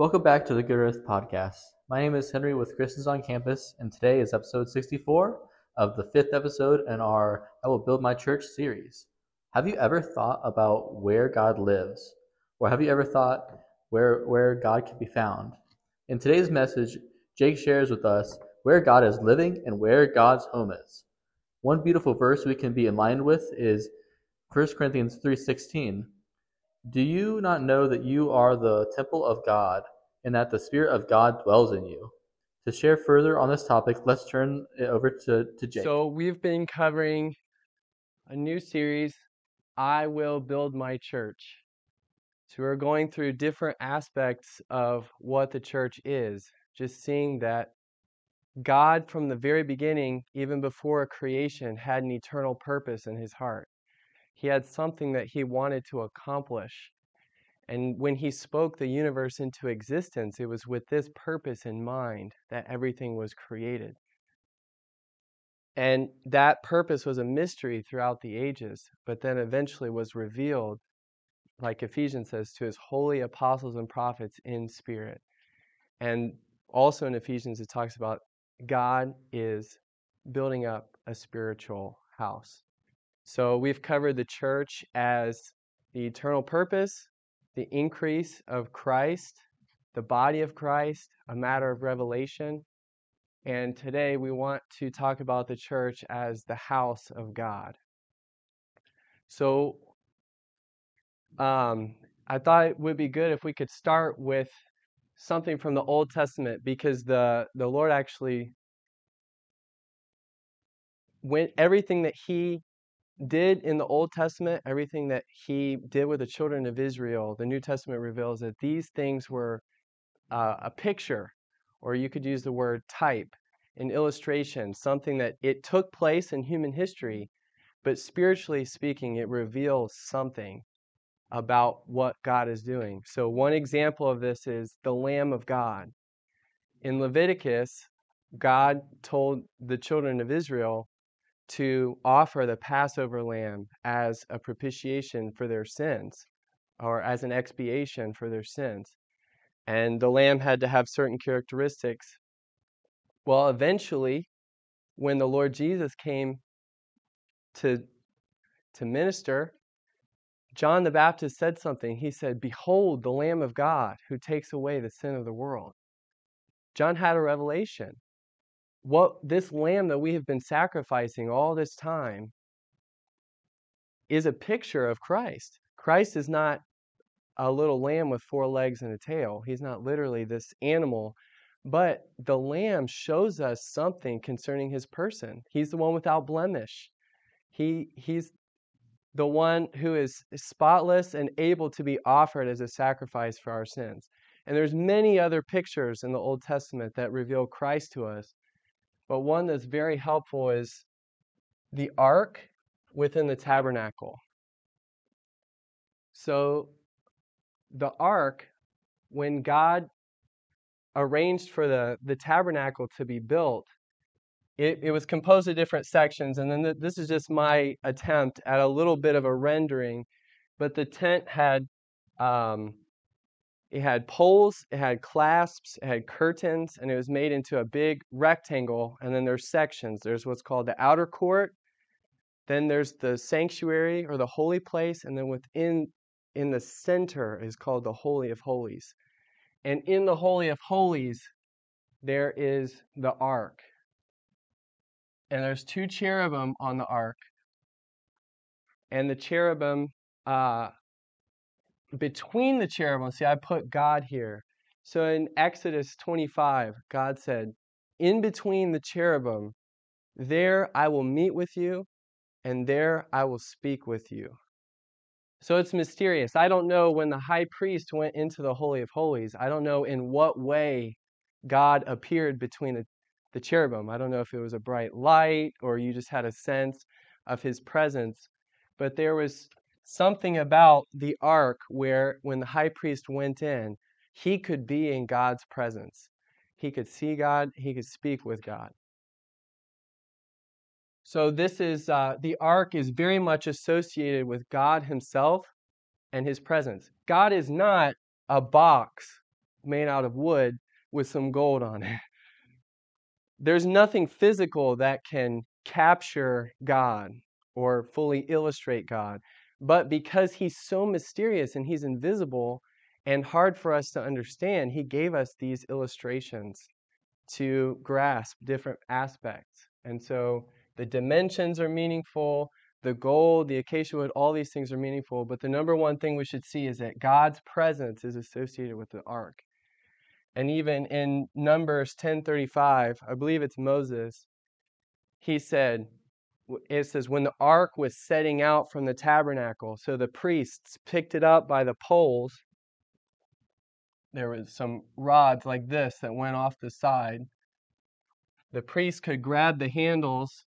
Welcome back to the Good Earth Podcast. My name is Henry with Christians on Campus, and today is episode 64 of the fifth episode in our I Will Build My Church series. Have you ever thought about where God lives? Or have you ever thought where, where God can be found? In today's message, Jake shares with us where God is living and where God's home is. One beautiful verse we can be in line with is 1 Corinthians 3:16. Do you not know that you are the temple of God and that the spirit of God dwells in you? To share further on this topic, let's turn it over to, to Jake. So we've been covering a new series, I Will Build My Church. So we're going through different aspects of what the church is, just seeing that God, from the very beginning, even before creation, had an eternal purpose in his heart. He had something that he wanted to accomplish. And when he spoke the universe into existence, it was with this purpose in mind that everything was created. And that purpose was a mystery throughout the ages, but then eventually was revealed, like Ephesians says, to his holy apostles and prophets in spirit. And also in Ephesians, it talks about God is building up a spiritual house. So we've covered the church as the eternal purpose, the increase of Christ, the body of Christ, a matter of revelation. And today we want to talk about the church as the house of God. So um, I thought it would be good if we could start with something from the Old Testament because the, the Lord actually went everything that he did in the Old Testament, everything that he did with the children of Israel, the New Testament reveals that these things were uh, a picture, or you could use the word type, an illustration, something that it took place in human history, but spiritually speaking, it reveals something about what God is doing. So, one example of this is the Lamb of God. In Leviticus, God told the children of Israel to offer the Passover lamb as a propitiation for their sins or as an expiation for their sins. And the lamb had to have certain characteristics. Well, eventually, when the Lord Jesus came to, to minister, John the Baptist said something. He said, Behold, the Lamb of God who takes away the sin of the world. John had a revelation what this lamb that we have been sacrificing all this time is a picture of Christ. Christ is not a little lamb with four legs and a tail. He's not literally this animal, but the lamb shows us something concerning his person. He's the one without blemish. He he's the one who is spotless and able to be offered as a sacrifice for our sins. And there's many other pictures in the Old Testament that reveal Christ to us. But one that's very helpful is the ark within the tabernacle. So the ark, when God arranged for the, the tabernacle to be built, it, it was composed of different sections. And then the, this is just my attempt at a little bit of a rendering. But the tent had um, it had poles, it had clasps, it had curtains, and it was made into a big rectangle. And then there's sections. There's what's called the outer court. Then there's the sanctuary or the holy place, and then within in the center is called the holy of holies. And in the holy of holies, there is the ark. And there's two cherubim on the ark. And the cherubim uh, between the cherubim, see, I put God here. So in Exodus 25, God said, In between the cherubim, there I will meet with you, and there I will speak with you. So it's mysterious. I don't know when the high priest went into the Holy of Holies, I don't know in what way God appeared between the, the cherubim. I don't know if it was a bright light or you just had a sense of his presence. But there was something about the ark where when the high priest went in, he could be in God's presence. He could see God, he could speak with God. So, this is uh, the ark is very much associated with God Himself and His presence. God is not a box made out of wood with some gold on it. There's nothing physical that can capture God or fully illustrate God. But because he's so mysterious and he's invisible and hard for us to understand, he gave us these illustrations to grasp different aspects. And so the dimensions are meaningful, the gold, the acacia wood, all these things are meaningful. But the number one thing we should see is that God's presence is associated with the ark. And even in Numbers 10:35, I believe it's Moses, he said, it says, when the ark was setting out from the tabernacle, so the priests picked it up by the poles. There was some rods like this that went off the side. The priests could grab the handles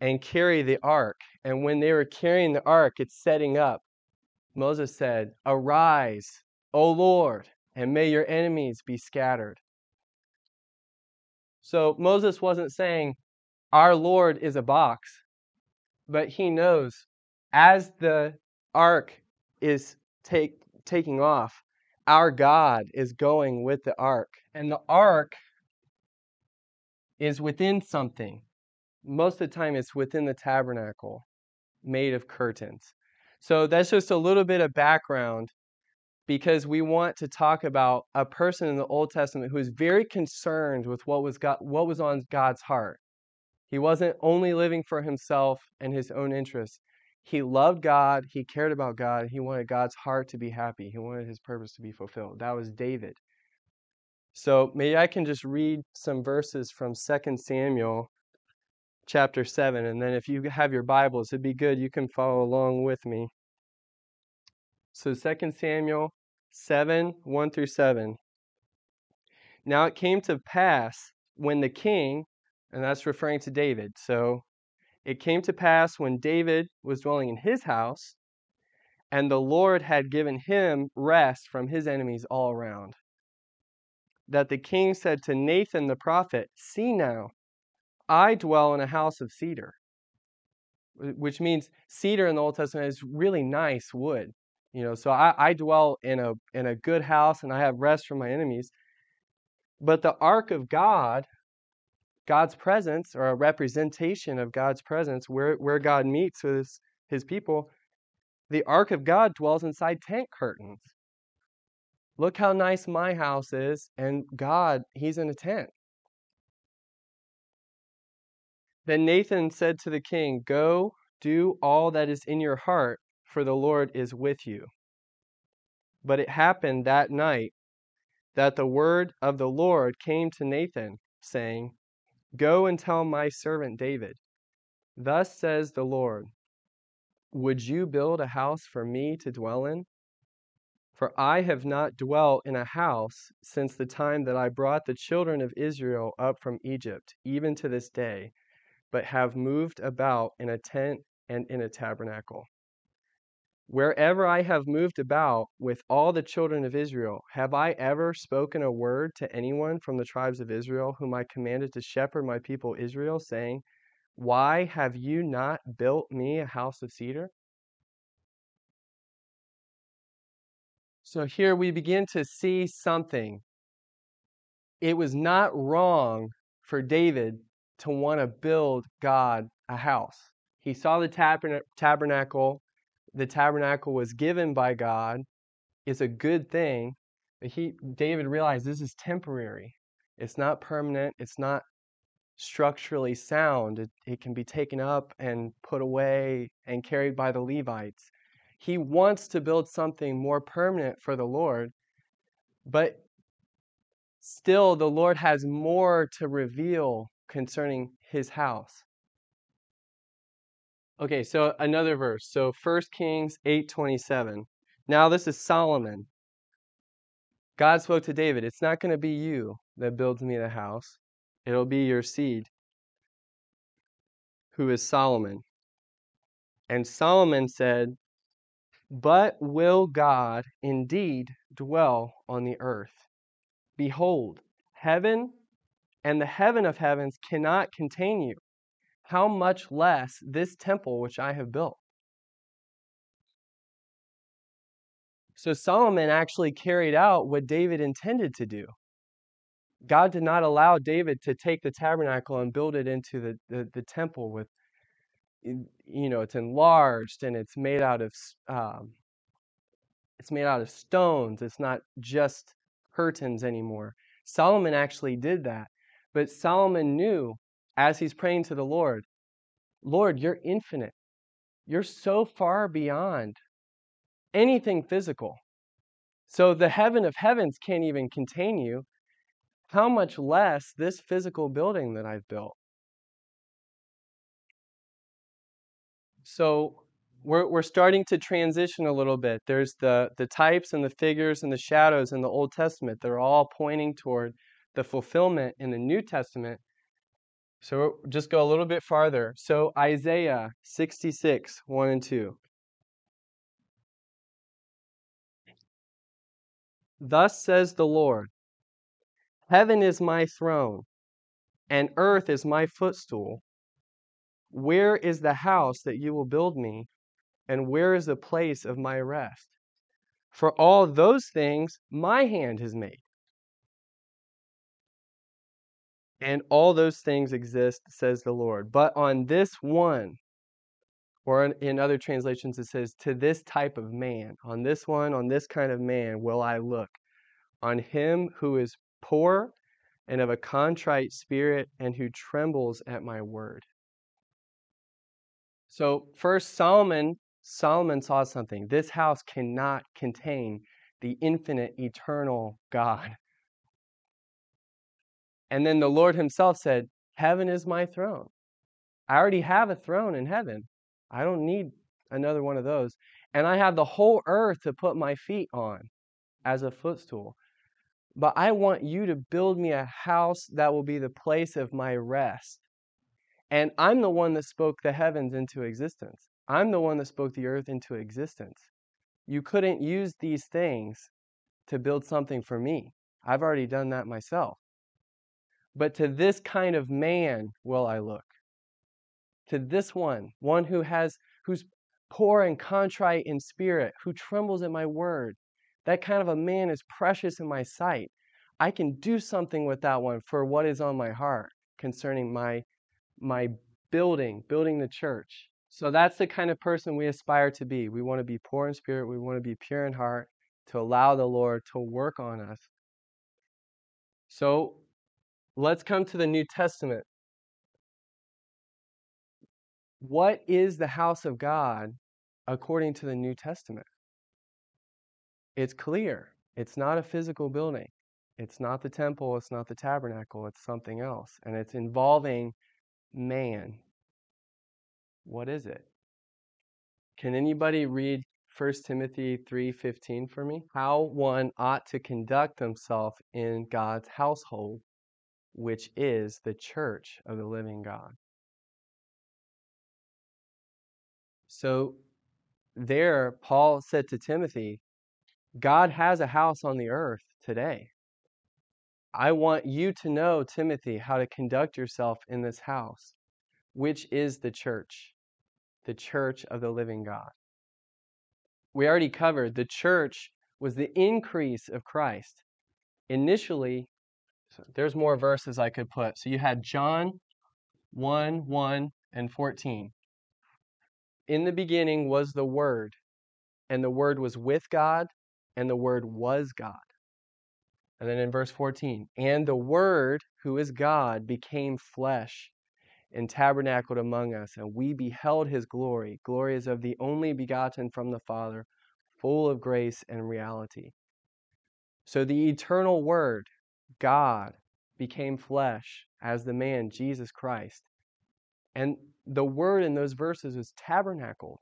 and carry the ark. And when they were carrying the ark, it's setting up. Moses said, Arise, O Lord, and may your enemies be scattered. So Moses wasn't saying, Our Lord is a box, but he knows as the ark is take, taking off, our God is going with the ark. And the ark is within something. Most of the time, it's within the tabernacle made of curtains. So that's just a little bit of background because we want to talk about a person in the Old Testament who is very concerned with what was God, what was on God's heart. He wasn't only living for himself and his own interests. He loved God, he cared about God, he wanted God's heart to be happy. He wanted his purpose to be fulfilled. That was David. So maybe I can just read some verses from 2 Samuel chapter 7 and then if you have your Bibles, it'd be good you can follow along with me. So 2 Samuel 7 1 through 7. Now it came to pass when the king, and that's referring to David, so it came to pass when David was dwelling in his house, and the Lord had given him rest from his enemies all around, that the king said to Nathan the prophet, See now, I dwell in a house of cedar, which means cedar in the Old Testament is really nice wood. You know, so I, I dwell in a in a good house and I have rest from my enemies. But the ark of God, God's presence, or a representation of God's presence, where, where God meets with his, his people, the ark of God dwells inside tent curtains. Look how nice my house is, and God, he's in a tent. Then Nathan said to the king, Go, do all that is in your heart, for the Lord is with you. But it happened that night that the word of the Lord came to Nathan, saying, Go and tell my servant David, Thus says the Lord, Would you build a house for me to dwell in? For I have not dwelt in a house since the time that I brought the children of Israel up from Egypt, even to this day, but have moved about in a tent and in a tabernacle. Wherever I have moved about with all the children of Israel, have I ever spoken a word to anyone from the tribes of Israel, whom I commanded to shepherd my people Israel, saying, Why have you not built me a house of cedar? So here we begin to see something. It was not wrong for David to want to build God a house. He saw the tabernacle the tabernacle was given by God is a good thing. But he David realized this is temporary. It's not permanent. It's not structurally sound. It, it can be taken up and put away and carried by the Levites. He wants to build something more permanent for the Lord, but still the Lord has more to reveal concerning his house. Okay, so another verse. So 1 Kings 8:27. Now this is Solomon. God spoke to David, it's not going to be you that builds me the house. It'll be your seed, who is Solomon. And Solomon said, But will God indeed dwell on the earth? Behold, heaven and the heaven of heavens cannot contain you how much less this temple which I have built. So Solomon actually carried out what David intended to do. God did not allow David to take the tabernacle and build it into the, the, the temple with, you know, it's enlarged and it's made out of, um, it's made out of stones. It's not just curtains anymore. Solomon actually did that. But Solomon knew as he's praying to the Lord, Lord, you're infinite. You're so far beyond anything physical. So the heaven of heavens can't even contain you how much less this physical building that I've built? So we're, we're starting to transition a little bit. There's the, the types and the figures and the shadows in the Old Testament. They're all pointing toward the fulfillment in the New Testament. So just go a little bit farther. So Isaiah 66, 1 and 2. Thus says the Lord Heaven is my throne, and earth is my footstool. Where is the house that you will build me, and where is the place of my rest? For all those things my hand has made. And all those things exist, says the Lord. But on this one, or in other translations, it says, to this type of man, on this one, on this kind of man will I look. On him who is poor and of a contrite spirit and who trembles at my word. So first Solomon Solomon saw something. This house cannot contain the infinite eternal God. And then the Lord himself said, "Heaven is my throne. I already have a throne in heaven. I don't need another one of those. And I have the whole earth to put my feet on as a footstool. But I want you to build me a house that will be the place of my rest. And I'm the one that spoke the heavens into existence. I'm the one that spoke the earth into existence. You couldn't use these things to build something for me. I've already done that myself. But to this kind of man will I look. To this one, one who has who's poor and contrite in spirit, who trembles at my word, that kind of a man is precious in my sight. I can do something with that one for what is on my heart concerning my my building, building the church. So that's the kind of person we aspire to be. We want to be poor in spirit, we want to be pure in heart, to allow the Lord to work on us. So let's come to the New Testament. What is the house of God according to the New Testament? it's clear. It's not a physical building. It's not the temple. It's not the tabernacle. It's something else. And it's involving man. What is it? Can anybody read 1 Timothy 3:15 for me? How one ought to conduct himself in God's household, which is the church of the living God. So there Paul said to Timothy, God has a house on the earth today. I want you to know, Timothy, how to conduct yourself in this house, which is the church, the church of the living God. We already covered the church was the increase of Christ. Initially, there's more verses I could put. So you had John 1 1 and 14. In the beginning was the Word, and the Word was with God, and the Word was God. And then in verse 14, and the Word, who is God, became flesh and tabernacled among us, and we beheld his glory. Glory is of the only begotten from the Father, full of grace and reality. So the eternal Word, God, became flesh as the man, Jesus Christ. And the word in those verses is tabernacled.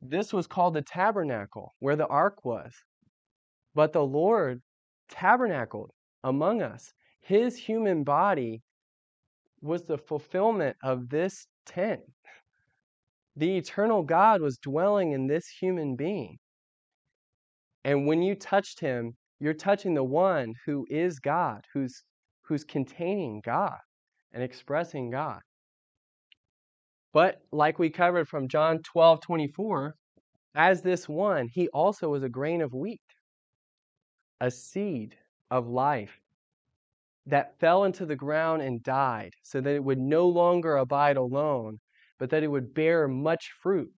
This was called the tabernacle, where the ark was. But the Lord tabernacled among us. His human body was the fulfillment of this tent. The eternal God was dwelling in this human being. And when you touched him, you're touching the one who is God, who's, who's containing God and expressing God. But like we covered from John 12 24, as this one, he also was a grain of wheat, a seed of life that fell into the ground and died, so that it would no longer abide alone, but that it would bear much fruit,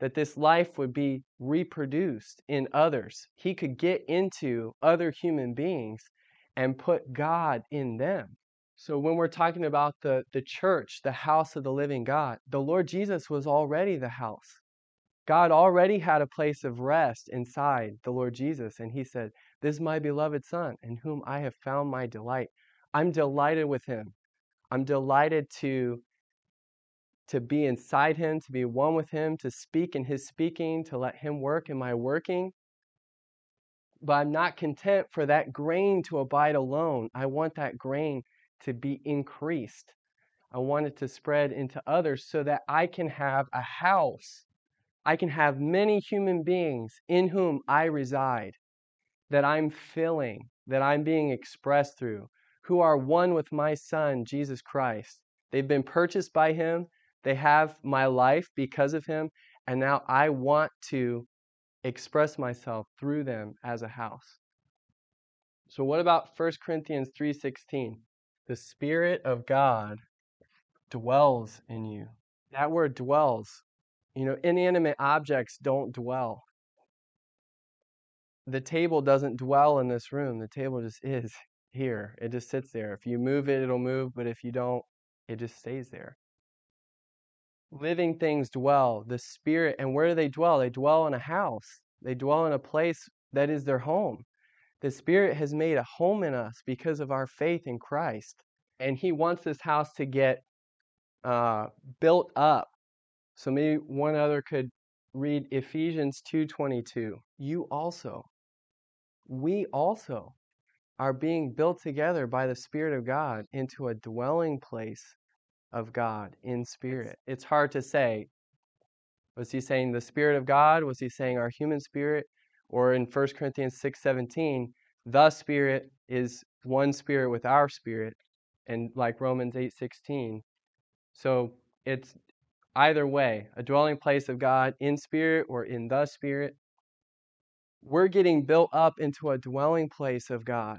that this life would be reproduced in others. He could get into other human beings and put God in them. So when we're talking about the, the church, the house of the living God, the Lord Jesus was already the house. God already had a place of rest inside the Lord Jesus. And he said, This is my beloved Son, in whom I have found my delight. I'm delighted with him. I'm delighted to, to be inside him, to be one with him, to speak in his speaking, to let him work in my working. But I'm not content for that grain to abide alone. I want that grain to be increased. I want it to spread into others so that I can have a house I can have many human beings in whom I reside, that I'm filling, that I'm being expressed through, who are one with my Son, Jesus Christ. They've been purchased by Him, they have my life because of Him, and now I want to express myself through them as a house. So what about 1 Corinthians 3:16? The spirit of God dwells in you. That word dwells you know, inanimate objects don't dwell. The table doesn't dwell in this room. The table just is here. It just sits there. If you move it, it'll move, but if you don't, it just stays there. Living things dwell, the spirit, and where do they dwell? They dwell in a house. They dwell in a place that is their home. The Spirit has made a home in us because of our faith in Christ. And He wants this house to get uh, built up so maybe one other could read Ephesians 2:22. You also we also are being built together by the spirit of God into a dwelling place of God in spirit. It's hard to say was he saying the spirit of God? Was he saying our human spirit? Or in 1 Corinthians 6:17, the spirit is one spirit with our spirit and like Romans 8:16. So it's Either way, a dwelling place of God in spirit or in the spirit, we're getting built up into a dwelling place of God.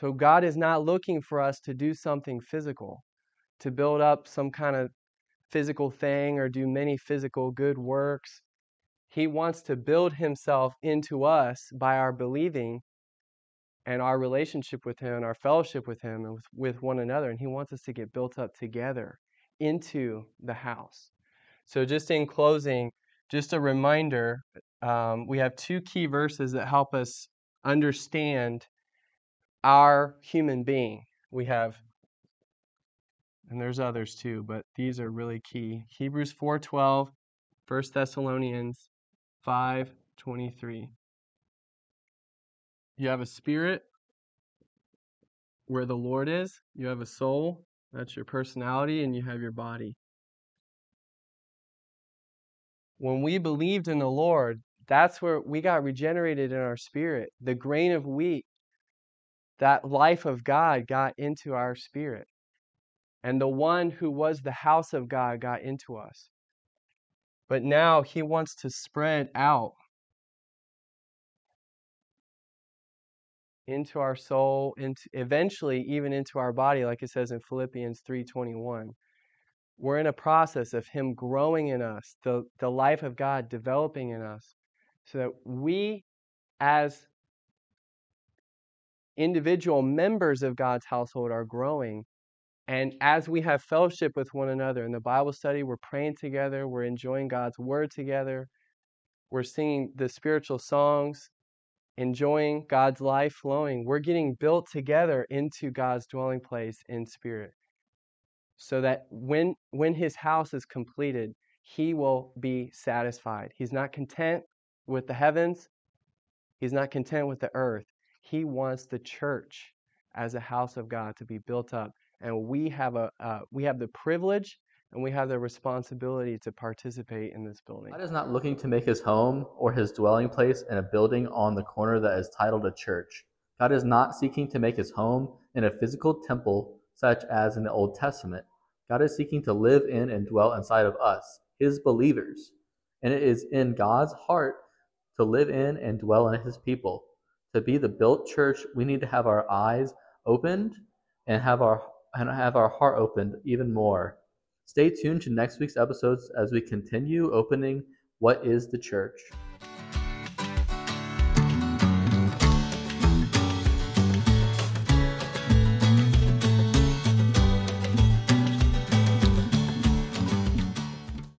So God is not looking for us to do something physical, to build up some kind of physical thing or do many physical good works. He wants to build himself into us by our believing and our relationship with him our fellowship with him and with, with one another. And he wants us to get built up together into the house. So, just in closing, just a reminder um, we have two key verses that help us understand our human being. We have, and there's others too, but these are really key. Hebrews 4:12, 1 Thessalonians 5:23. You have a spirit where the Lord is, you have a soul, that's your personality, and you have your body when we believed in the Lord, that's where we got regenerated in our spirit. The grain of wheat, that life of God got into our spirit. And the one who was the house of God got into us. But now he wants to spread out into our soul, into eventually even into our body, like it says in Philippians 3:21 we're in a process of Him growing in us, the, the life of God developing in us, so that we, as individual members of God's household, are growing. And as we have fellowship with one another in the Bible study, we're praying together, we're enjoying God's word together, we're singing the spiritual songs, enjoying God's life flowing. We're getting built together into God's dwelling place in spirit. So that when when his house is completed he will be satisfied. He's not content with the heavens. He's not content with the earth. He wants the church as a house of god to be built up and we have a uh, we have the privilege and we have the responsibility to participate in this building god is not looking to make his home or his dwelling place in a building on the corner that is titled a church god is not seeking to make his home in a physical temple such as in the Old Testament. God is seeking to live in and dwell inside of us, his believers. And it is in God's heart to live in and dwell in his people. To be the built church, we need to have our eyes opened and have our and have our heart opened even more. Stay tuned to next week's episodes as we continue opening what is the church.